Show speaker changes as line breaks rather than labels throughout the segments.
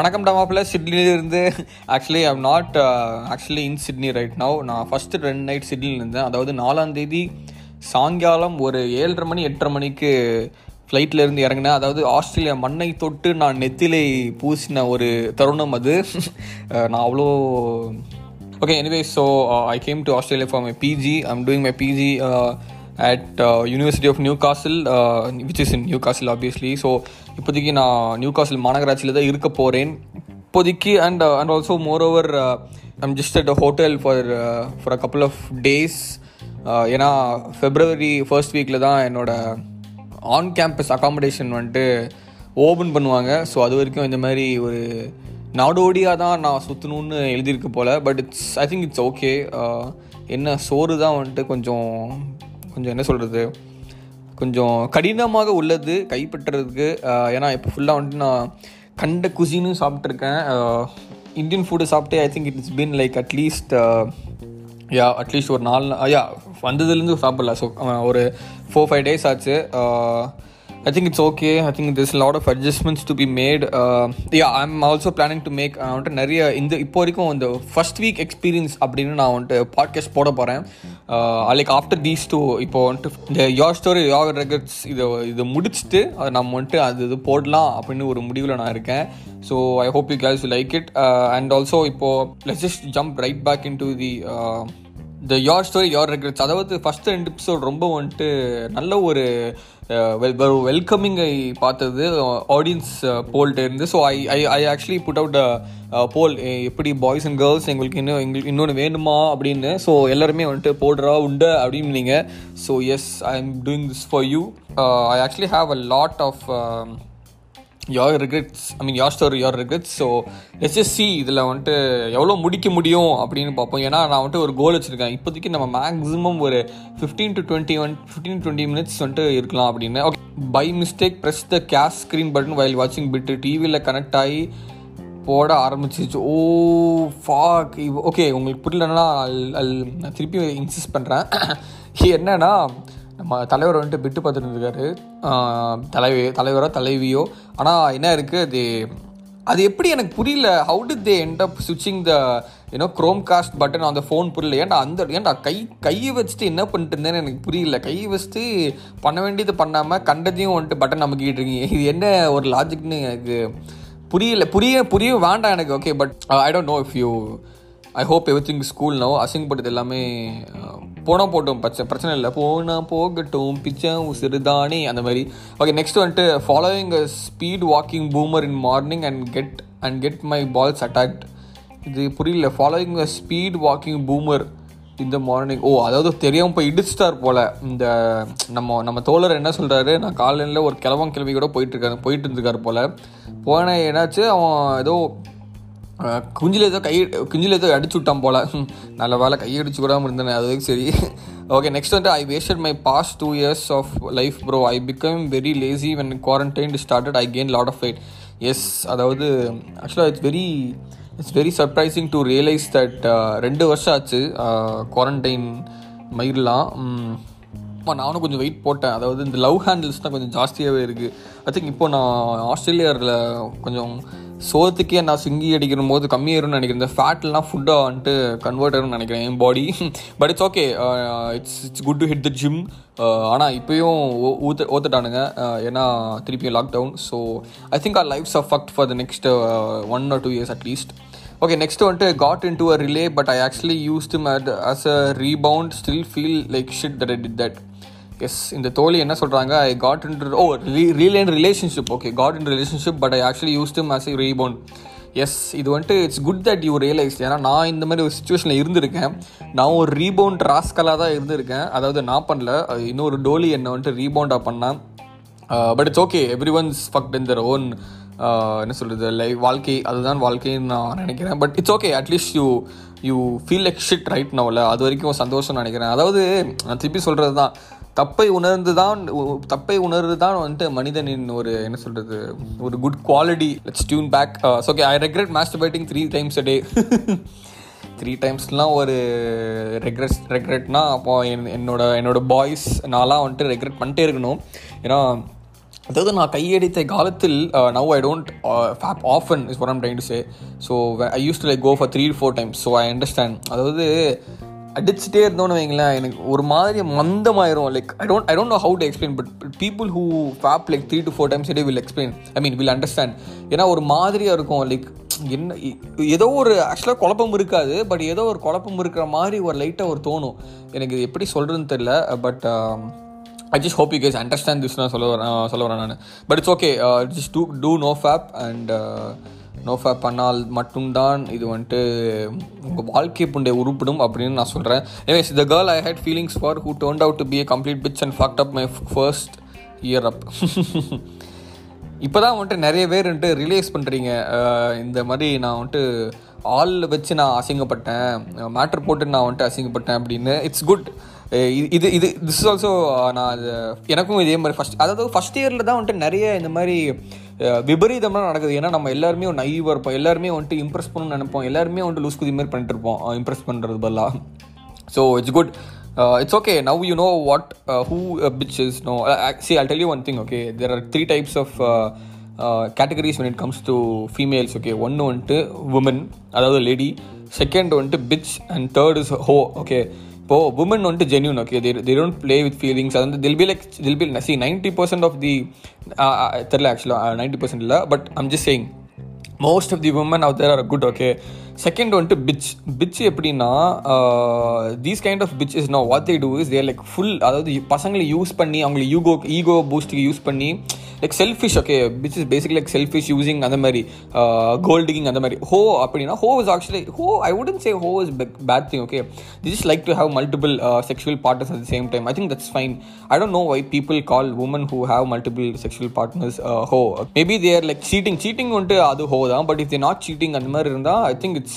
வணக்கம் டமாப்பில் சிட்னிலேருந்து actually I'm not actually in Sydney right now நான் ஃபஸ்ட்டு ரெண்டு நைட் சிட்னியில் இருந்தேன். அதாவது நாலாம் தேதி சாயங்காலம் ஒரு ஏழரை மணி எட்டரை மணிக்கு ஃப்ளைட்டில் இருந்து இறங்கினேன். அதாவது ஆஸ்திரேலியா மண்ணை தொட்டு நான் நெத்திலை பூசின ஒரு தருணம் அது. நான் அவ்வளோ okay anyway so I came to Australia for my PG I am doing my PG at University of Newcastle which is in Newcastle obviously so இப்போதைக்கு நான் நியூ காசில் மாநகராட்சியில் தான் இருக்க போகிறேன் இப்போதைக்கு and and also moreover I'm just at a hotel for for a couple of days ஏன்னா February first வீக்கில் தான் என்னோடய ஆன் கேம்பஸ் அகாமடேஷன் வந்துட்டு ஓப்பன் பண்ணுவாங்க. ஸோ அது வரைக்கும் இந்த மாதிரி ஒரு நாடோடியாக தான் நான் சுற்றணுன்னு எழுதியிருக்கு போல். But it's I think it's okay என்ன சோறு தான் வந்துட்டு கொஞ்சம் கொஞ்சம் என்ன சொல்கிறது கொஞ்சம் கடினமாக உள்ளது கைப்பற்றுறதுக்கு. ஏன்னா இப்போ ஃபுல்லாக வந்துட்டு நான் கண்ட குசினும் சாப்பிட்ருக்கேன் இந்தியன் ஃபுட்டு சாப்பிட்டே I think it's been like at least yeah at least ஒரு நாலு யா வந்ததுலேருந்து சாப்பிட்ல. ஸோ ஒரு ஃபோர் ஃபைவ் டேஸ் ஆச்சு. I think it's okay I think this lot of adjustments to be made yeah I am also planning to make வந்துட்டு நிறைய இந்த இப்போ வரைக்கும் இந்த ஃபர்ஸ்ட் வீக் எக்ஸ்பீரியன்ஸ் அப்படின்னு நான் வந்துட்டு பாட்காஸ்ட் போட போகிறேன் லைக் ஆஃப்டர் தீஸ் டூ இப்போ வந்துட்டு இந்த யோர் ஸ்டோரி யோர் ரெக்கர்ட்ஸ் இதை இதை முடிச்சுட்டு அதை நம்ம வந்துட்டு அது இது போடலாம் அப்படின்னு ஒரு முடிவில் நான் இருக்கேன். So I hope you girls like it and also இப்போது let just jump right back in to the the your story your records அதாவது ஃபஸ்ட் ரெண்டு எபிசோட் ரொம்ப வந்துட்டு நல்ல ஒரு Uh, வெல்கமிங்கை பார்த்தது uh, ஆடியன்ஸ் போல்ட்டு uh, இருந்து. So I I I actually put out poll எப்படி பாய்ஸ் அண்ட் கேர்ள்ஸ் எங்களுக்கு இன்னும் எங்களுக்கு இன்னொன்று வேணுமா? அப்படின்னு. ஸோ எல்லாருமே வந்துட்டு போடுறா உண்டு அப்படின்னு நீங்கள் so yes I am doing this for you I actually have a lot of your regrets I mean your story your regrets so SSC இதில் வந்துட்டு எவ்வளோ முடிக்க முடியும் அப்படின்னு பார்ப்போம். ஏன்னா நான் வந்துட்டு ஒரு கோல் வச்சுருக்கேன். இப்போதைக்கு நம்ம மேக்ஸிமம் ஒரு fifteen to twenty one fifteen twenty minutes வந்துட்டு இருக்கலாம் அப்படின்னு. Okay by mistake press the cast screen button while வாட்சிங் பிட்டு டிவியில் கனெக்ட் ஆகி போட ஆரம்பிச்சிச்சு ஓ oh, ஃபாக் ஓகே உங்களுக்கு புரியலன்னா அல் அல் நான் திருப்பி இன்சிஸ்ட் பண்ணுறேன் என்னன்னா நம்ம தலைவர் வந்துட்டு பிட்டு பார்த்துட்டு இருக்காரு தலைவி தலைவரோ தலைவியோ. ஆனால் என்ன இருக்குது அது அது எப்படி எனக்கு புரியல. How did they end up switching the you know Chromecast button அந்த ஃபோன் புரியல. ஏன்டா அந்த ஏன்டா கை கையை வச்சுட்டு என்ன பண்ணிட்டு இருந்தேன்னு எனக்கு புரியல. கையை வச்சுட்டு பண்ண வேண்டியது பண்ணாமல் கண்டதையும் வந்துட்டு பட்டன் நமக்கிட்டு இருக்கீங்க. இது என்ன ஒரு லாஜிக்னு எனக்கு புரியல. புரிய புரிய வேண்டாம் எனக்கு. Okay but I don't know if you I hope everything school no அசிங்கப்பட்டது எல்லாமே போனால் போட்டோம் பிரச்சனை பிரச்சனை இல்லை. போனால் போகட்டும் பிச்சை உசிறுதானே அந்த மாதிரி. ஓகே நெக்ஸ்ட் வந்துட்டு following a speed walking boomer in morning and get and get my balls attacked இது புரியல. Following a speed walking boomer இந்த மார்னிங் ஓ அதாவது தெரியாமல் போய் இடிச்சிட்டார் போல். இந்த நம்ம நம்ம தோழர் என்ன சொல்கிறாரு நான் காலையில் ஒரு கிழவன் கிழவி கூட போயிட்டுருக்காரு போயிட்டு இருந்திருக்காரு போல். போன என்னாச்சு? அவன் ஏதோ குஞ்சில் ஏதோ கை குஞ்சில் ஏதோ அடிச்சு விட்டான் போல். நல்ல வேலை கை அடிச்சு விடாமல் இருந்தேன் அது சரி. ஓகே நெக்ஸ்ட் வந்து I wasted my past two years of life bro I become very lazy when quarantine started I gain lot of fat yes அதாவது ஆக்சுவலாக it's very it's very surprising to realize that ரெண்டு வருஷம் ஆச்சு quarantine மயிரெலாம். ஆமாம் நானும் கொஞ்சம் wait போட்டேன். அதாவது இந்த லவ் ஹேண்டில்ஸ் தான் கொஞ்சம் ஜாஸ்தியாகவே இருக்குது ஐ திங்க் இப்போ நான் ஆஸ்திரேலியாவில் கொஞ்சம் சோத்துக்கே நான் சிங்கி அடிக்கிற போது கம்மியாயிரும்னு நினைக்கிறேன். இந்த ஃபேட்லாம் ஃபுட்டாக வந்துட்டு கன்வெர்ட் ஆகும்னு நினைக்கிறேன் என் body but it's okay it's it's good to hit the gym ஆனால் இப்போயும் ஊத்த ஊத்துட்டானுங்க. ஏன்னா திருப்பியும் lockdown so I think our lives affect for the next one or two years at least okay next வந்துட்டு got in to a relay but I actually use to made as a rebound still feel like shit that I did that yes இந்த தோழி என்ன சொல்கிறாங்க I got in oh real and relationship okay got in relationship but I actually use to mess rebound yes இது வந்துட்டு it's good that you realize ஏன்னா நான் இந்த மாதிரி ஒரு சுச்சுவேஷனில் இருந்திருக்கேன். நான் ஒரு ரீபவுண்ட் ராஸ்கலாக தான் இருந்திருக்கேன். அதாவது நான் பண்ணல. இன்னொரு டோலி என்னை வந்துட்டு ரீபவுண்டாக பண்ணேன் but it's okay everyone's fucked in their own என்ன சொல்கிறது லைஃப் வாழ்க்கை. அதுதான் வாழ்க்கைன்னு நான் நினைக்கிறேன். But it's okay at least you you feel like shit right நோவில் அது வரைக்கும் சந்தோஷம் நினைக்கிறேன். அதாவது நான் திருப்பி சொல்கிறது தான் தப்பை உணர்ந்து தான் தப்பை உணர்ந்து தான் வந்துட்டு மனிதனின் ஒரு என்ன சொல்கிறது ஒரு good quality let's tune back okay I regret masturbating three times a day three டைம்ஸ்லாம் ஒரு ரெக்ரெட் ரெக்ரெட்னா அப்போ என் என்னோட என்னோட பாய்ஸ் நான்லாம் வந்துட்டு ரெக்ரெட் பண்ணிட்டே இருக்கணும். ஏன்னா அதாவது நான் கையடித்த காலத்தில் now I don't fap often is one time to say so I use to like go for three four times so I understand அதாவது அடிச்சுட்டே இருந்தோன்னு வைங்களேன் எனக்கு ஒரு மாதிரி மந்தமாயிரும். Like I don't I don't know how to explain but people who fap like three to four times day will explain I mean will understand ஏன்னா ஒரு மாதிரியாக இருக்கும். லைக் என்ன ஏதோ ஒரு ஆக்சுவலாக குழப்பம் இருக்காது பட் ஏதோ ஒரு குழப்பம் இருக்கிற மாதிரி ஒரு லைட்டாக ஒரு தோணும். எனக்கு இது எப்படி சொல்கிறதுன்னு தெரில but I just hope you guys understand this நான் சொல்ல வரேன் சொல்ல வரேன் நான். But it's okay just do do no fap and no பண்ணால் மட்டும்தான் இது வந்துட்டு உங்கள் வாழ்க்கை புண்டை உருப்பிடும் அப்படின்னு நான் சொல்கிறேன் anyways the girl I had feelings for who turned out to be a complete bitch and fucked up my first year up இப்போ தான் வந்துட்டு நிறைய பேர் வந்துட்டு ரிலேஸ் பண்ணுறீங்க இந்த மாதிரி நான் வந்துட்டு ஆளில் வச்சு நான் அசிங்கப்பட்டேன். மேட்ரு போட்டு நான் வந்துட்டு அசிங்கப்பட்டேன் அப்படின்னு. இட்ஸ் குட் இது இது திஸ் ஆல்சோ நான் எனக்கும் இதே மாதிரி ஃபஸ்ட் அதாவது ஃபஸ்ட் இயரில் தான் வந்துட்டு நிறைய இந்த மாதிரி விபரீதமாக நடக்குது. ஏன்னா நம்ம எல்லாருமே ஒரு நைவாக இருப்போம். எல்லாருமே வந்துட்டு இம்ப்ரெஸ் பண்ணணும்னு நினைப்போம். எல்லாருமே வந்துட்டு லூஸ் குதி மாதிரி பண்ணிட்டு இருப்போம். இம்ப்ரெஸ் பண்ணுறது பதிலாக so it's good it's okay now you know what who bitch is no see I tell you one thing okay there are three types of categories when it comes to females okay ஒன்று வந்துட்டு woman அதாவது lady second வந்துட்டு bitch and third is ho okay இப்போது women வந்துட்டு genuine okay there they don't play with feelings அது வந்து they'll be like they'll be see ninety percent of the தெரில ஆக்சுவலாக நைன்ட்டி பர்சன்ட் இல்லை but I'm just saying most of the women out there are good okay second வந்துட்டு bitch bitch எப்படின்னா these kind of bitch is no what they do is there like full அதாவது பசங்களை use பண்ணி அவங்களை ego ego பூஸ்ட்டுக்கு use பண்ணி like selfish okay bitch is basic like selfish using அந்த மாதிரி கோல்ட் டிகிங் அந்த மாதிரி. ஹோ அப்படின்னா ஹோ இஸ் ஆக்சுவலி ஹோ I wouldn't say hoe is bad thing okay this is like to have multiple sexual partners at the same time I think that's fine I don't know why people call women who have multiple sexual partners hoe maybe they're like cheating cheating வந்துட்டு அது ஹோ தான் but if they not cheating அந்த மாதிரி இருந்தால் I think it's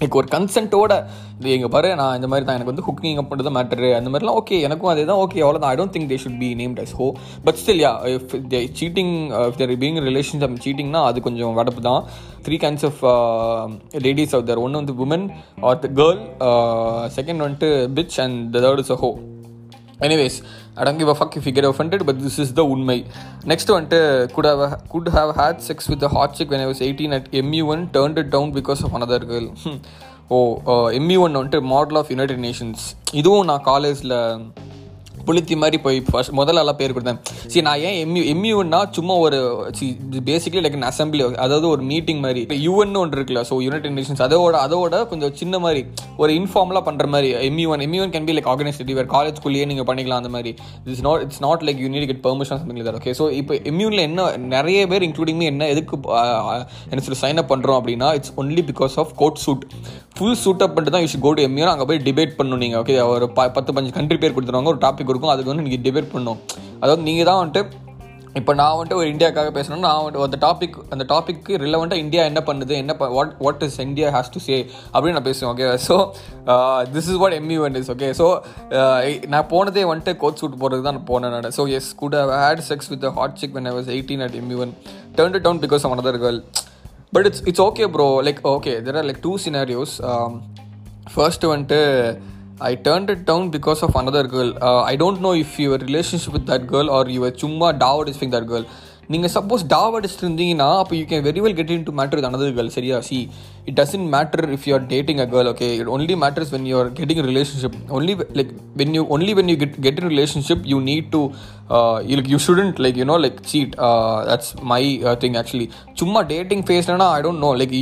like ஒரு கன்சென்ட்டோட இது எங்கள் பாரு நான் இந்த மாதிரி தான் எனக்கு வந்து குக்கிங் அப் பண்ணுறது மேட்டரு அந்த மாதிரிலாம் ஓகே எனக்கும் அதே தான் ஓகே அவ்வளோதான் I don't think they should be named as hoe but still ya if they cheating if they're being relationship சீட்டிங்னா அது கொஞ்சம் வடப்பு தான் three kinds of ladies of தர் ஒன்று வந்து women are the girl second வந்துட்டு bitch and the third is a hoe anyways I don't give a fuck if you get offended but this is the உண்மை next வந்துட்டு good how good how had sex with hot chick when I was eighteen at M U N turn it down because of another girl oh M U N வந்துட்டு model of United Nations இதுவும் நான் காலேஜில் புளித்தி மாதிரி போய் first முதல்ல எல்லாம் பேர் கொடுத்தேன். சரி நான் ஏன் எம்யூ எம்யூன்னா சும்மா ஒரு பேசிக்கலி லைக் அசம்பிளி அதாவது ஒரு மீட்டிங் மாதிரி. இப்போ யூஎன் ஒன்று இருக்குல்ல ஸோ யுனைடெட் நேஷன்ஸ் அதோட அதோட கொஞ்சம் சின்ன மாதிரி ஒரு இன்ஃபார்ம்லாம் பண்ணுற மாதிரி M U N M U N can be like organisative வேறு காலேஜ்குள்ளேயே நீங்கள் பண்ணிக்கலாம் அந்த மாதிரி. It's not it's not like you need get permission something Dhar okay so இப்போ எம்யூனில் என்ன நிறைய பேர் இன்க்ளூடிங் என்ன எதுக்கு என்ன சொல்லி சைன் அப் பண்ணுறோம் அப்படின்னா it's only because of coat suit full suit up பண்ணிட்டு தான் யூ கோ டு எம்யூன் அங்கே போய் டிபேட் பண்ணணும் நீங்கள் ஓகே ஒரு பத்து பஞ்சு கண்ட்ரி பேர் கொடுத்துருவாங்க ஒரு டாபிக் இருக்கும். அதுக்கு வந்து நீங்கள் டிபேட் பண்ணணும். அதாவது நீங்கள் தான் வந்துட்டு இப்போ நான் வந்துட்டு ஒரு இந்தியாக்காக பேசணும்னா நான் வந்துட்டு அந்த டாபிக் அந்த டாப்பிக்கு ரிலவெண்ட்டாக இந்தியா என்ன பண்ணுது என்ன what what is India has to say அப்படின்னு நான் பேசுவேன் okay so this is what M U N is okay so நான் போனதே வந்துட்டு கோட் சூட் போகிறது தான் நான் போனேன் நான். So yes good how had sex with hot chick when I was eighteen at M U N turned down because of another girl but it's it's okay bro like okay there are like two scenarios first வந்துட்டு I turn it down because of another girl I don't know if your relationship with that girl or you're சும்மா டாவ் டிஸ்பிங் that girl நீங்கள் suppose டாவ் அடிச்சுட்டு இருந்தீங்கன்னா அப்போ you can very well get in to matter with another girl சரியா see it doesn't matter if you are dating a girl okay it only matters when you are getting relationship only like when you only when you get get in relationship you need to like you shouldn't like you know like cheat that's my thing actually சும்மா dating ஃபேஸ்னா I don't know like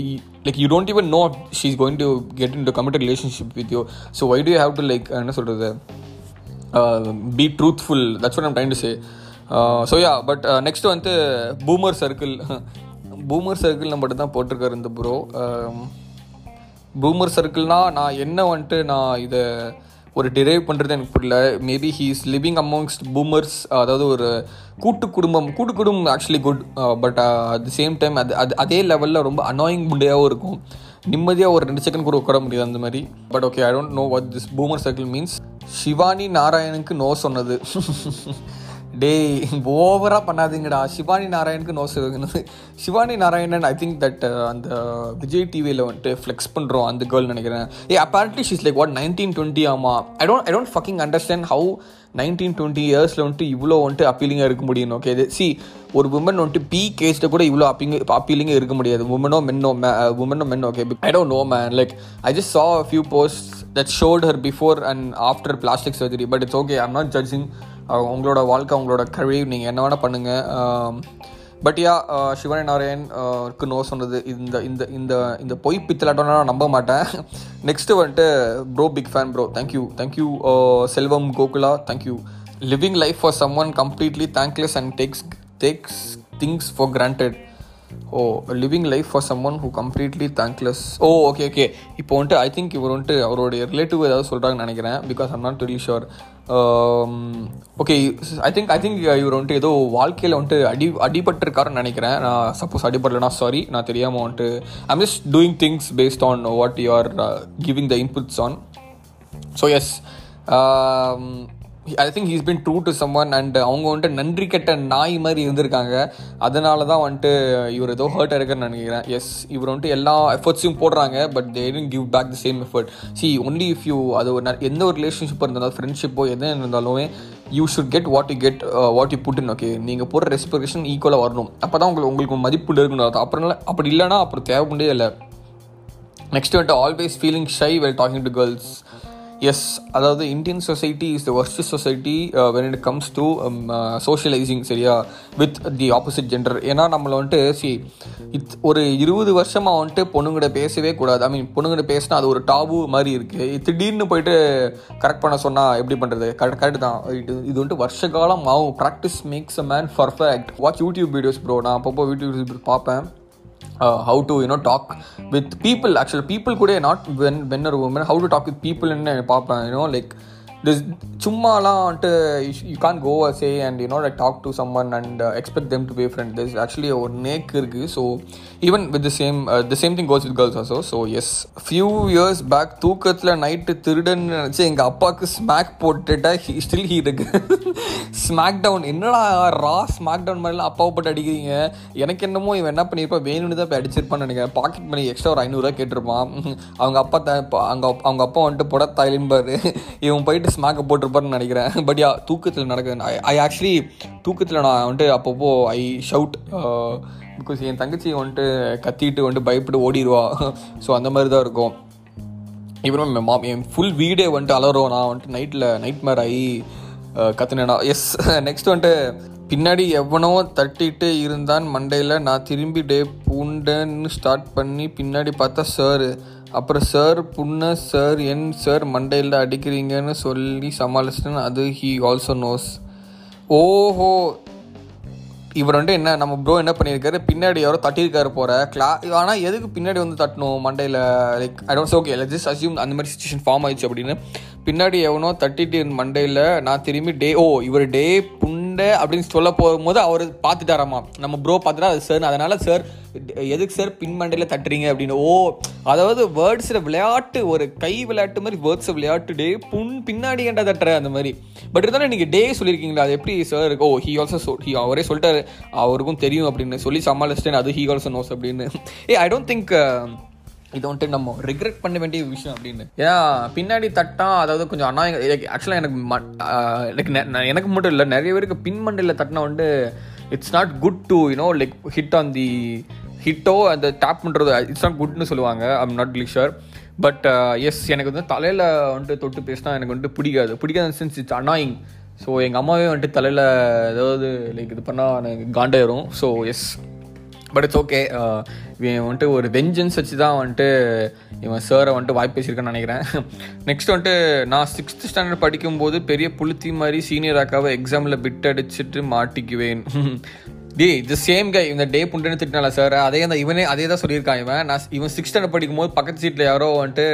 like you don't even know if is going to get in to committed relationship with you so why do have to like என்ன சொல்கிறது be truthful that's one I'm time to say so ya but next வந்து boomer circle boomer circle மட்டும் தான் போட்டிருக்காரு இந்த bro boomer சர்க்கிள்னால் நான் என்ன வந்துட்டு நான் இதை ஒரு டிரைவ் பண்ணுறது எனக்கு புரியல. Maybe he is living amongst boomers அதாவது ஒரு கூட்டு குடும்பம் கூட்டு குடும்பம் actually good but at the same time அது அது அதே லெவலில் ரொம்ப அனாயிங் முண்டையாகவும் இருக்கும். நிம்மதியாக ஒரு ரெண்டு செகண்ட் கூட உட்கார முடியாது அந்த மாதிரி. But okay I don't know what this boomer circle means Shivani நாராயணுக்கு no சொன்னது. டேய் ஓவராக பண்ணாதீங்கடா. Shivani நாராயணுக்கு no Shivani Narayanan I think that அந்த விஜய் டிவியில் வந்துட்டு ஃப்ளெக்ஸ் பண்ணுறோம் அந்த கேர்ள் நினைக்கிறேன். ஏ apparently she's like what nineteen twenty ஆமா? I don't I don't fucking understand how nineteen twenty இயர்ஸில் வந்துட்டு இவ்வளோ வந்துட்டு அப்பீலிங்காக இருக்க முடியும் ஓகே இது சி ஒரு உமன் வந்துட்டு பீ கேஸில் கூட இவ்வளோ அப்பீங்க அப்பீலிங்காக இருக்க முடியாது. உமனோ மென்னோ உமனோ men okay I don't know man like I just saw few post that showed her before and after plastic surgery but it's okay I'm not judging உங்களோட வாழ்க்கை உங்களோட கழிவு நீங்கள் என்ன வேணால் பண்ணுங்கள் பட் யா சிவனி நாராயண்க்கு நோ சொன்னது. இந்த இந்த இந்த இந்த பொய் பித்தலாட்டம் நான் நம்ப மாட்டேன். நெக்ஸ்ட்டு வந்துட்டு bro big fan bro thank you thank you Selvam Gokula thank you living life for someone completely thankless and takes takes things for granted oh living life for someone who completely thankless oh okay okay இப்போ வந்துட்டு ஐ think இவர் வந்துட்டு அவருடைய relative ஏதாவது சொல்கிறாங்கன்னு நினைக்கிறேன் because I'm not very sure okay I think I think இவர் வந்துட்டு ஏதோ வாழ்க்கையில் வந்துட்டு அடி அடிபட்டிருக்காருன்னு நினைக்கிறேன். நான் சப்போஸ் அடிபடலனா சாரி நான் தெரியாமல் வந்துட்டு I'm just doing things based on what you are giving the inputs on so yes I think he's been true to someone and அவங்க வந்துட்டு நன்றி கெட்ட நாய் மாதிரி இருந்திருக்காங்க. அதனால தான் வந்துட்டு இவர் ஏதோ ஹர்ட் இருக்குன்னு நினைக்கிறேன். எஸ் இவர் வந்துட்டு எல்லா எஃபர்ட்ஸையும் போடுறாங்க but they tend give back the same effort see only if you அது ஒரு எந்த ஒரு ரிலேஷன்ஷிப் இருந்தாலும் ஃப்ரெண்ட்ஷிப்போ எது இருந்தாலுமே you should get what you get what you put in okay நீங்கள் போடுற ரெஸ்பிரேஷன் ஈக்குவலாக வரணும். அப்போ தான் உங்களுக்கு உங்களுக்கு மதிப்பு இருக்கணும். அப்புறம் அப்படி இல்லைன்னா அப்புறம் தேவைப்படே இல்லை. நெக்ஸ்ட் வந்துட்டு always feeling shy well talking to girls yes அதாவது Indian society is the worst society when it comes to socialising சரியா? வித் தி ஆப்போசிட் ஜெண்டர் ஏன்னா நம்மளை வந்துட்டு சி இத் ஒரு இருபது வருஷமாக வந்துட்டு பொண்ணுங்கிட்ட பேசவே கூடாது. ஐ மீன் பொண்ணுங்கிட்ட பேசினா அது ஒரு டாபு மாதிரி இருக்குது திடீர்னு போயிட்டு கரெக்ட் பண்ண சொன்னால் எப்படி பண்ணுறது கரெக்ட் கரெக்ட் தான். இது இது வந்துட்டு வருஷ காலம் ஆகும். Practice makes a man perfect watch YouTube videos bro நான் அப்பப்போ யூடியூப் பார்ப்பேன். how to you know talk with people actual people கூட நாட் வென் வென் ஒரு woman how to talk with பீப்புள்னு பார்ப்பேன் யூனோ லைக் திஸ் சும்மாலாம் வந்துட்டு you can't go say and you know like talk to someone and expect them to pay friend this actually ஒரு நேக் இருக்குது so even with the same the same thing goes with girls also so yes few years back தூக்கத்தில் night திருடன்னு நினச்சி எங்கள் அப்பாவுக்கு smack போட்டுட்டா still he இருக்கு smack down என்னடா ரா ஸ்மாக் டவுன் மாதிரிலாம் அப்பாவை போட்டு அடிக்கிறீங்க? எனக்கு என்னமோ இவன் என்ன பண்ணியிருப்பா? வேணும்னு தான் போய் அடிச்சிருப்பான்னு நினைக்கிறேன். பாக்கெட் மணி எக்ஸ்ட்ரா ஒரு ஐநூறுரூவா கேட்டிருப்பான். அவங்க அப்பா த அங்கே அவங்க அவங்க அப்பா வந்துட்டு புட தாயிலின்பாரு இவன் போயிட்டு ஸ்மாக்கை போட்டிருப்பாருன்னு நினைக்கிறேன். பட் யா தூக்கத்தில் நடக்குது. ஐ ஆக்சுவலி தூக்கத்தில் நான் வந்துட்டு அப்பப்போ ஐ ஷவுட் பிகாஸ் என் தங்கச்சி வந்துட்டு கத்திட்டு வந்துட்டு பயப்பட்டு ஓடிடுவா ஸோ அந்த மாதிரி தான் இருக்கும் இவரும் என் என் ஃபுல் வீடே வந்துட்டு அலறும். நான் வந்துட்டு நைட்டில் நைட் மேர் ஆகி uh, கத்துனேனா. எஸ் நெக்ஸ்ட் வந்துட்டு பின்னாடி எவனோ தட்டிட்டு இருந்தான் மண்டையில். நான் திரும்பி டே பூண்டன்னு ஸ்டார்ட் பண்ணி பின்னாடி பார்த்தா சார் அப்புறம் சார் புண்ண சார் என் சார் மண்டையில் அடிக்கிறீங்கன்னு சொல்லி சமாளிச்சிட்டேன். அது ஹீ ஆல்சோ நோஸ் ஓஹோ. இவர் வந்து என்ன நம்ம ப்ரோ என்ன பண்ணியிருக்காரு? பின்னாடி யாரோ தட்டியிருக்காரு போகிற கிளா ஆனால் எதுக்கு பின்னாடி வந்து தட்டணும் மண்டையில்? Like I don't okay just assume அந்த மாதிரி சுச்சுவேஷன் ஃபார்ம் ஆயிடுச்சு அப்படின்னு. பின்னாடி எவனோ தட்டிட்டு மண்டையில் நான் திரும்பி டே ஓ இவர் டே புண்டை அப்படின்னு சொல்ல போகும்போது அவர் பார்த்துட்டாராமா? நம்ம ப்ரோ பார்த்துட்டா அது சார் அதனால் சார் எதுக்கு சார் பின் மண்டையில் தட்டுறீங்க அப்படின்னு? ஓ அதாவது வேர்ட்ஸில் விளையாட்டு ஒரு கை விளையாட்டு மாதிரி வேர்ட்ஸை விளையாட்டு டே புண் பின்னாடி ஏன்டா தட்டுற அந்த மாதிரி. பட் இருந்தாலும் நீங்கள் டே சொல்லியிருக்கீங்களா? அது எப்படி சார் ஓ ஹி ஆல்சோ சொல் ஹி அவரே சொல்லிட்டாரு. அவருக்கும் தெரியும் அப்படின்னு சொல்லி சமாளிச்சிட்டேன். அது ஹி ஆல்சோ நோஸ் அப்படின்னு. ஏ ஐ டோன்ட் திங்க் இது வந்துட்டு நம்ம ரிக்ரெட் பண்ண வேண்டிய விஷயம் அப்படின்னு. ஏன்னா பின்னாடி தட்டா அதாவது கொஞ்சம் அண்ணா ஆக்சுவலாக எனக்கு ம- uh, எனக்கு எனக்கு மட்டும் இல்லை நிறைய பேருக்கு பின்மண்டையில் தட்டினா வந்து it's not good to you know like hit on the ஹிட்டோ அந்த டேப் பண்ணுறது இட்ஸ் நாட் குட்னு சொல்லுவாங்க. I'm not sure but yes எனக்கு வந்து தலையில் வந்துட்டு தொட்டு பேசினா எனக்கு வந்துட்டு பிடிக்காது. பிடிக்காத சென்ஸ் இட்ஸ் அனாயிங் ஸோ எங்கள் அம்மாவே வந்துட்டு தலையில் ஏதாவது லைக் இது பண்ணால் எனக்கு காண்டாயிரும் so yes but it's okay இவன் வந்துட்டு ஒரு வெஞ்சன்ஸ் வச்சு தான் வந்துட்டு இவன் சாரை வந்துட்டு வாய்ப்பு பேசியிருக்கேன்னு நினைக்கிறேன். நெக்ஸ்ட் வந்துட்டு நான் சிக்ஸ்த் ஸ்டாண்டர்ட் படிக்கும்போது பெரிய புளுத்தி மாதிரி சீனியர் அக்காவை எக்ஸாமில் பிட் அடிச்சுட்டு மாட்டிக்குவேன். டே தி சேம் கை இந்த டே புண்டுன்னு திட்டினால சார் அதே தான் இவனே அதே தான் சொல்லியிருக்கான் இவன். நான் இவன் சிக்ஸ் ஸ்டாண்டர்ட் படிக்கும்போது பக்கத்து சீட்டில் யாரோ வந்துட்டு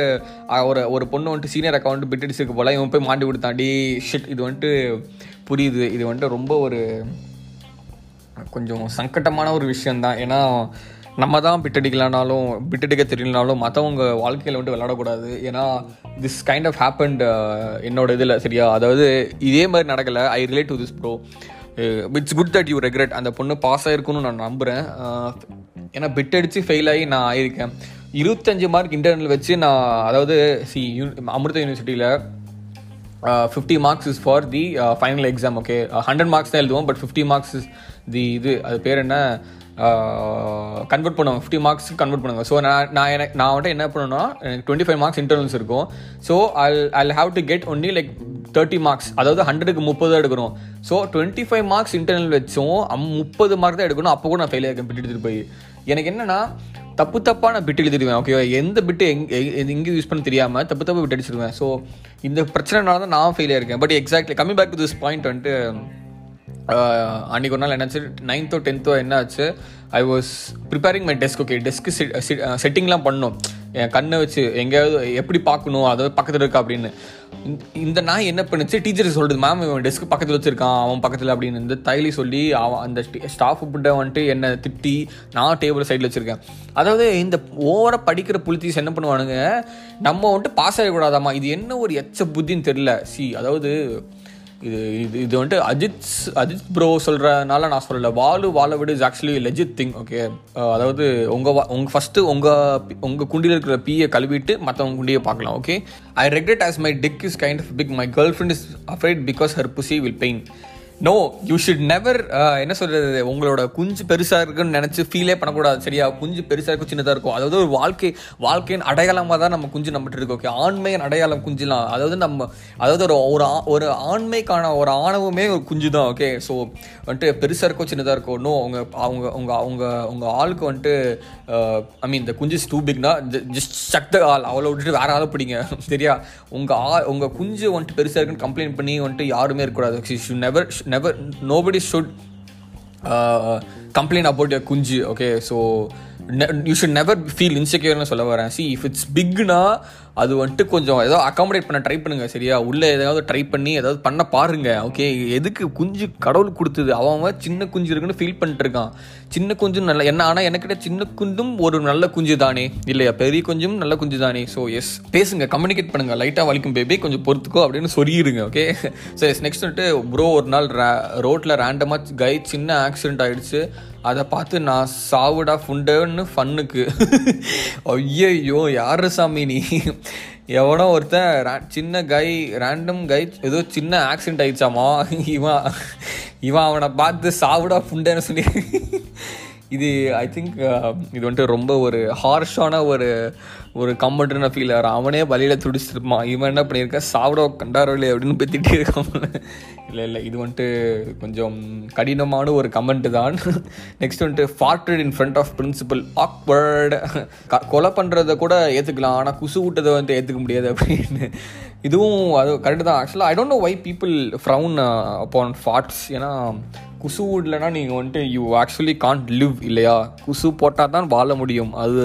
ஒரு ஒரு பொண்ணு வந்துட்டு சீனியர் அக்கா வந்துட்டு பிட் அடிச்சிருக்கு போல இவன் போய் மாட்டி கொடுத்தான். டி ஷிட் இது வந்துட்டு புரியுது. இது வந்துட்டு ரொம்ப ஒரு கொஞ்சம் சங்கட்டமான ஒரு விஷயந்தான் ஏன்னா நம்ம தான் பிட்டடிக்கலானாலும் பிட்டடிக்க தெரியலனாலும் மற்றவங்க வாழ்க்கையில் வந்துட்டு விளையாடக்கூடாது. ஏன்னா திஸ் கைண்ட் ஆஃப் ஹேப்பன்ட் என்னோட இதில் சரியா? அதாவது இதே மாதிரி நடக்கலை. I relate to this bro it's good that you regret அந்த பொண்ணு பாஸ் ஆயிருக்கும்னு நான் நம்புகிறேன் uh, ஏன்னா பிட் அடித்து ஃபெயில் ஆகி நான் ஆயிருக்கேன். இருபத்தஞ்சு மார்க் இன்டர்னல் வச்சு நான் அதாவது சி அமிர்த யூனிவர்சிட்டியில் fifty marks is for the final exam okay hundred marks தான் எழுதுவோம் but fifty marks is the இது அது பேர் என்ன? Uh, கன்வெர்ட் பண்ணுவாங்க. ஃபிஃப்டி மார்க்ஸ் கன்வெர்ட் பண்ணுவாங்க. ஸோ நான் நான் எனக்கு நான் வந்துட்டு என்ன பண்ணணும்னா எனக்கு டுவெண்ட்டி ஃபைவ் மார்க்ஸ் இன்டர்னல்ஸ் இருக்கும். So I I have to get only like thirty marks அதாவது ஹண்ட்ரடுக்கு முப்பது தான் எடுக்கணும். So twenty five marks internal வச்சும் அம் முப்பது மார்க் தான் எடுக்கணும். அப்போ கூட நான் ஃபெயில் ஆகிருக்கேன் பிட் எடுத்துகிட்டு போய். எனக்கு என்னென்னா தப்பு தப்பாக நான் பிட் எழுதிடுவேன். ஓகேவா எந்த பிட்டு எங் எங்கே யூஸ் பண்ண தெரியாமல் தப்பு தப்பு பிட் அடிச்சிருவேன். ஸோ இந்த பிரச்சனைனால தான் நான் ஃபெயில் இருக்கேன் பட் எக்ஸாக்ட்லி கம்மி பேக் டு திஸ் பாயிண்ட் வந்துட்டு Uh, அன்றைக்கி ஒரு நாள் என்னாச்சு? நைன்த்தோ டென்த்தோ என்ன ஆச்சு I was preparing my desk okay டெஸ்க்கு செட்டிங்லாம் பண்ணோம். என் கண்ணை வச்சு எங்கேயாவது எப்படி பார்க்கணும்? அதாவது பக்கத்தில் இருக்கா அப்படின்னு. இந்த நாய் என்ன பண்ணுச்சு? டீச்சர் சொல்கிறது மேம் இவன் டெஸ்க்கு பக்கத்தில் வச்சுருக்கான். அவன் பக்கத்தில் அப்படின்னு. இந்த தைலி சொல்லி அவன் அந்த ஸ்டாஃப் கிட்ட வந்துட்டு என்னை திட்டி நான் டேபிள் சைடில் வச்சுருக்கேன். அதாவது இந்த ஓவராக படிக்கிற புலித்தீஸ் என்ன பண்ணுவானுங்க? நம்ம வந்துட்டு பாஸ் ஆகிடக்கூடாதாம்மா இது என்ன ஒரு எச்ச புத்தின்னு தெரில சி அதாவது இது இது இது வந்துட்டு அஜித் அஜித் ப்ரோ சொல்கிறனால நான் சொல்லலை. வாலு வாழ விடு is actually legit thing okay அதாவது உங்கள் வா உங்கள் ஃபஸ்ட்டு உங்கள் உங்கள் குண்டியில் இருக்கிற பீயை கழுவிட்டு மற்றவங்க குண்டியை பார்க்கலாம் okay I regret as my dick is kind of big my girlfriend is afraid because her pussy will pain no you should never என்ன சொல்கிறது உங்களோட குஞ்சு பெருசாக இருக்குன்னு நினச்சி ஃபீலே பண்ணக்கூடாது சரியா? குஞ்சு பெருசாக இருக்கும் சின்னதாக இருக்கும். அதாவது ஒரு வாழ்க்கை வாழ்க்கையின் அடையாளமாக தான் நம்ம குஞ்சு நம்மகிட்ட இருக்கு ஓகே ஆண்மையின் அடையாளம் குஞ்சுலாம் அதாவது நம்ம அதாவது ஒரு ஒரு ஒரு ஆண்மைக்கான ஒரு ஆணவமே ஒரு குஞ்சு தான் ஓகே ஸோ வந்துட்டு பெருசாக இருக்கோ சின்னதாக இருக்கோ நோ அவங்க அவங்க அவங்க அவங்க உங்கள் ஆளுக்கு வந்துட்டு ஐ மீன் இந்த குஞ்சு டூ பிக்னா ஜஸ்ட் சக்த ஆள் அவளை விட்டுட்டு வேற ஆளை பிடிங்க சரியா? உங்கள் ஆ உங்கள் குஞ்சு வந்துட்டு பெருசாக இருக்குன்னு கம்ப்ளைண்ட் பண்ணி வந்துட்டு யாருமே இருக்கக்கூடாது. Should never never nobody should uh, complain about your kunji okay? So you should never feel இன்செக்யூர்னு சொல்ல வரேன். சி இஃப் இட்ஸ் பிக்னா அது வந்துட்டு கொஞ்சம் ஏதோ அக்காமடேட் பண்ண ட்ரை பண்ணுங்க சரியா? உள்ளே ஏதாவது ட்ரை பண்ணி ஏதாவது பண்ண பாருங்க. ஓகே எதுக்கு குஞ்சு கடவுள் கொடுத்தது? அவன் சின்ன குஞ்சு இருக்குன்னு ஃபீல் பண்ணிட்டு இருக்கான். சின்ன குஞ்சு நல்ல என்ன ஆனால் எனக்கிட்ட சின்ன குஞ்சும் ஒரு நல்ல குஞ்சு தானே. இல்லையா? பெரிய குஞ்சும் நல்ல குஞ்சு தானே. ஸோ எஸ் பேசுங்க கம்யூனிகேட் பண்ணுங்க. லைட்டாக வலிக்கும் பேபி கொஞ்சம் பொறுத்துக்கோ அப்படின்னு சொல்லிடுங்க ஓகே ஸோ எஸ் நெக்ஸ்ட் வந்துட்டு ப்ரோ ஒரு நாள் ரோட்டில் ரேண்டமாக கை சின்ன ஆக்சிடென்ட் ஆகிடுச்சு அதை பார்த்து நான் சாவுடா ஃபுண்டுன்னு ஃபன்னுக்கு. ஐயோ யாரு சாமி நீ? எவனோ ஒருத்தன் சின்ன கை ரேண்டம் கை ஏதோ சின்ன ஆக்சிடென்ட் ஆயிடுச்சாமா? இவன் இவன் அவனை பார்த்து சாவுடா ஃபுண்டுன்னு சொல்லி. இது ஐ திங்க் um, இது வந்துட்டு ரொம்ப ஒரு ஹார்ஷான ஒரு ஒரு கமெண்ட்னு ஃபீல் ஆகிற அவனே வழியில் துடிச்சிருப்பான். இவன் என்ன பண்ணியிருக்கான் சாப்பிட கண்டாரோலே அப்படின்னு பெத்திட்டே இருக்கான். இல்லை இல்லை இது வந்துட்டு கொஞ்சம் கடினமான ஒரு கமெண்ட் தான். நெக்ஸ்ட் வந்துட்டு farted in front of principal awkward கொலை பண்ணுறத கூட ஏற்றுக்கலாம் ஆனால் குசு விட்டதை வந்து ஏற்றுக்க முடியாது அப்படின்னு. இதுவும் அது கரெக்டு தான். ஆக்சுவலாக I don't know why people frown upon farts ஏன்னா குசு இல்லைனா நீங்கள் வந்துட்டு யூ ஆக்சுவலி கான்ட் லிவ் இல்லையா? குசு போட்டால் தான் வாழ முடியும். அது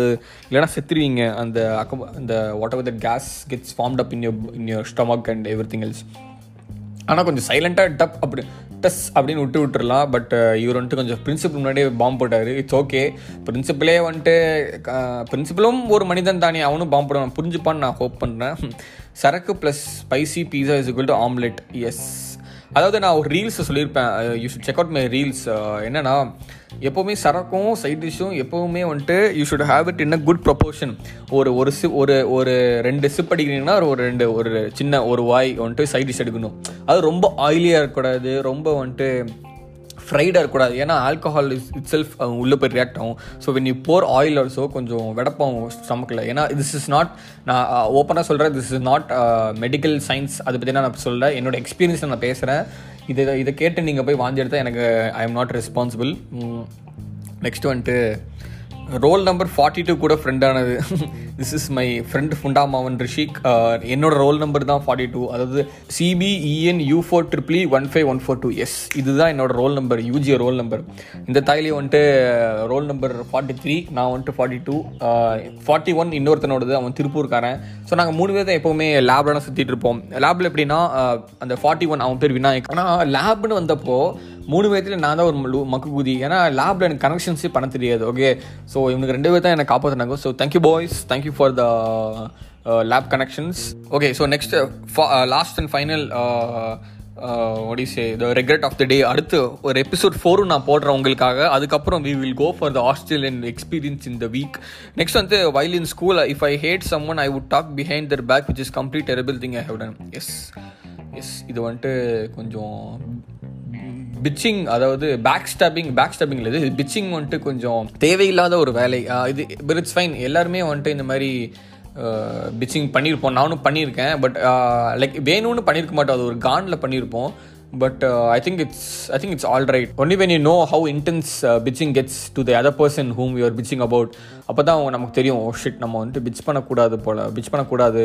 இல்லைனா செத்துருவீங்க. அந்த அக்கம் அந்த whatever the gas gets formed up in your in your stomach and everything else ஆனால் கொஞ்சம் சைலண்ட்டாக டப் அப்படி டஸ் அப்படின்னு விட்டு விட்டுறலாம். பட் uh, இவர் வந்துட்டு கொஞ்சம் பிரின்சிபல் முன்னாடியே பாம்பு போட்டார். இட்ஸ் ஓகே பிரின்சிபலே வந்துட்டு பிரின்சிபலும் ஒரு மனிதன் தானே. அவனும் பாம்பு போடுவான். புரிஞ்சுப்பான்னு நான் ஹோப் பண்ணுறேன் சரக்கு plus spicy pizza is equal to omelette yes அதாவது நான் ஒரு ரீல்ஸை சொல்லியிருப்பேன். You should check out my reels என்னன்னா எப்போவுமே சரக்கும் சைட் டிஷ்ஷும் எப்போவுமே வந்துட்டு you should have it in a good proportion ஒரு ஒரு சி ஒரு ஒரு ரெண்டு சிப் அடிக்கிறீங்கன்னா ஒரு ரெண்டு ஒரு சின்ன ஒரு வாய் வந்துட்டு சைட் டிஷ் எடுக்கணும். அது ரொம்ப ஆயிலியாக இருக்கக்கூடாது. ரொம்ப வந்துட்டு ஃப்ரைடாக இருக்கக்கூடாது. ஏன்னா ஆல்கஹால் இஸ் இட் செல்ஃப் உள்ளே போய் ரியாக்ட் ஆகும். So when you pour oil also கொஞ்சம் விடப்பாகும் ஸ்டமக்கில் ஏன்னா திஸ் இஸ் நாட் நான் ஓப்பனாக சொல்கிறேன் this is not medical science அதை பற்றி நான் சொல்கிறேன் என்னோட எக்ஸ்பீரியன்ஸ் நான் பேசுகிறேன் இதை இதை கேட்டு நீங்கள் போய் வாந்தி எடுத்தால் எனக்கு I am not responsible next வந்துட்டு ரோல் நம்பர் ஃபார்ட்டி டூ கூட ஃப்ரெண்டானது திஸ் இஸ் மை ஃப்ரெண்ட் ஃபுண்டா மாவன் ரிஷிக் என்னோட ரோல் நம்பர் தான் ஃபார்ட்டி டூ அதாவது CBEN U four triple one five one four two yes இதுதான் என்னோட roll number UG roll number. இந்த தாயிலே வந்துட்டு uh, roll number forty three நான் வந்துட்டு ஃபார்ட்டி டூ ஃபார்ட்டி ஒன் இன்னொருத்தனோடது அவன் திருப்பூர்காரன். ஸோ நாங்கள் மூணு பேர் தான் எப்போவுமே லேப்லாம் சுற்றிட்டு இருப்போம். லேபில் எப்படின்னா uh, அந்த ஃபார்ட்டி ஒன் அவன் பேர் விநாயக். ஆனால் லேப்னு வந்தப்போ மூணு பேர்த்துல நான் தான் ஒரு மக்குகுதி. ஏன்னா லேப்ல எனக்கு கனெக்ஷன்ஸே பண்ண தெரியாது ஓகே ஸோ இவனுக்கு ரெண்டு பேர் தான் என்னை காப்பாற்றினாங்க so thank you boys thank you for the lab connections okay so next last and final odyssey the regret of the day அடுத்து ஒரு எபிசோட் ஃபோரும் நான் போடுறேன் உங்களுக்காக. அதுக்கப்புறம் we will go for the Australian experience in the week next வந்து while in school if I hate someone I would talk behind their back which is complete terrible thing I have done yes yes இது வந்துட்டு கொஞ்சம் bitching அதாவது back stopping back stopping இது bitching வந்துட்டு கொஞ்சம் தேவையில்லாத ஒரு வேலை. இது பட் இட்ஸ் ஃபைன் எல்லாருமே வந்துட்டு இந்த மாதிரி பிச்சிங் பண்ணியிருப்போம் நானும் பண்ணியிருக்கேன் பட் லைக் வேணும்னு பண்ணியிருக்க மாட்டோம். அது ஒரு கானில் பண்ணியிருப்போம் but I think it's I think it's all right only when you know how intense bitching gets to the other person whom you're bitching about அப்போ தான் அவங்க நமக்கு தெரியும். Oh, ஓ ஷிட் நம்ம வந்துட்டு பிச் பண்ணக்கூடாது போல் பிச் பண்ணக்கூடாது.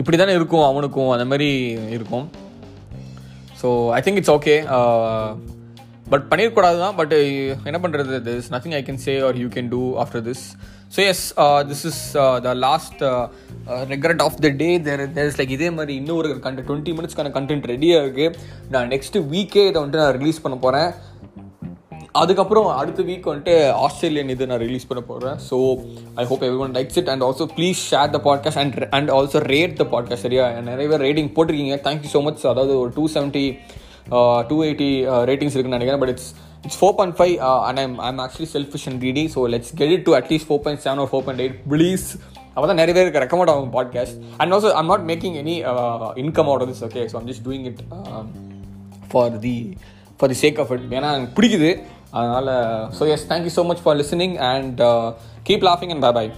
இப்படி தானே இருக்கும் அவனுக்கும் அந்த மாதிரி இருக்கும். So I think it's okay but பண்ணிடக்கூடாது தான் பட் என்ன பண்ணுறது this nothing I can say or you can do after this so yes this is the last regret of the day there there is like இதே மாதிரி இன்னும் ஒரு twenty மினிட்ஸ்க்கான content ரெடியாக இருக்குது நான் நெக்ஸ்ட் வீக்கே இதை வந்துட்டு நான் ரிலீஸ் பண்ண போகிறேன் அதுக்கப்புறம் அடுத்த வீக் வந்துட்டு ஆஸ்திரேலியன் இது நான் ரிலீஸ் பண்ண போகிறேன் so I hope everyone likes it and also please share the podcast and and also rate the podcast சரியா? நிறைய பேர் ரேட்டிங் போட்டிருக்கீங்க. தேங்க்யூ ஸோ மச் அதாவது ஒரு two seventy two eighty ratings இருக்குன்னு நினைக்கிறேன். But it's it's four point five and I'm I'm actually selfish and greedy so let's get it to at least four point seven four point eight please அப்போ தான் நிறைய பேருக்கு recommend ஆகும் podcast and also I'm not making any income out of this okay so I'm just doing it for the for the sake of it ஏன்னா எனக்கு பிடிக்குது. அதனால் so yes thank you so much for listening and keep லாஃபிங் and bye bye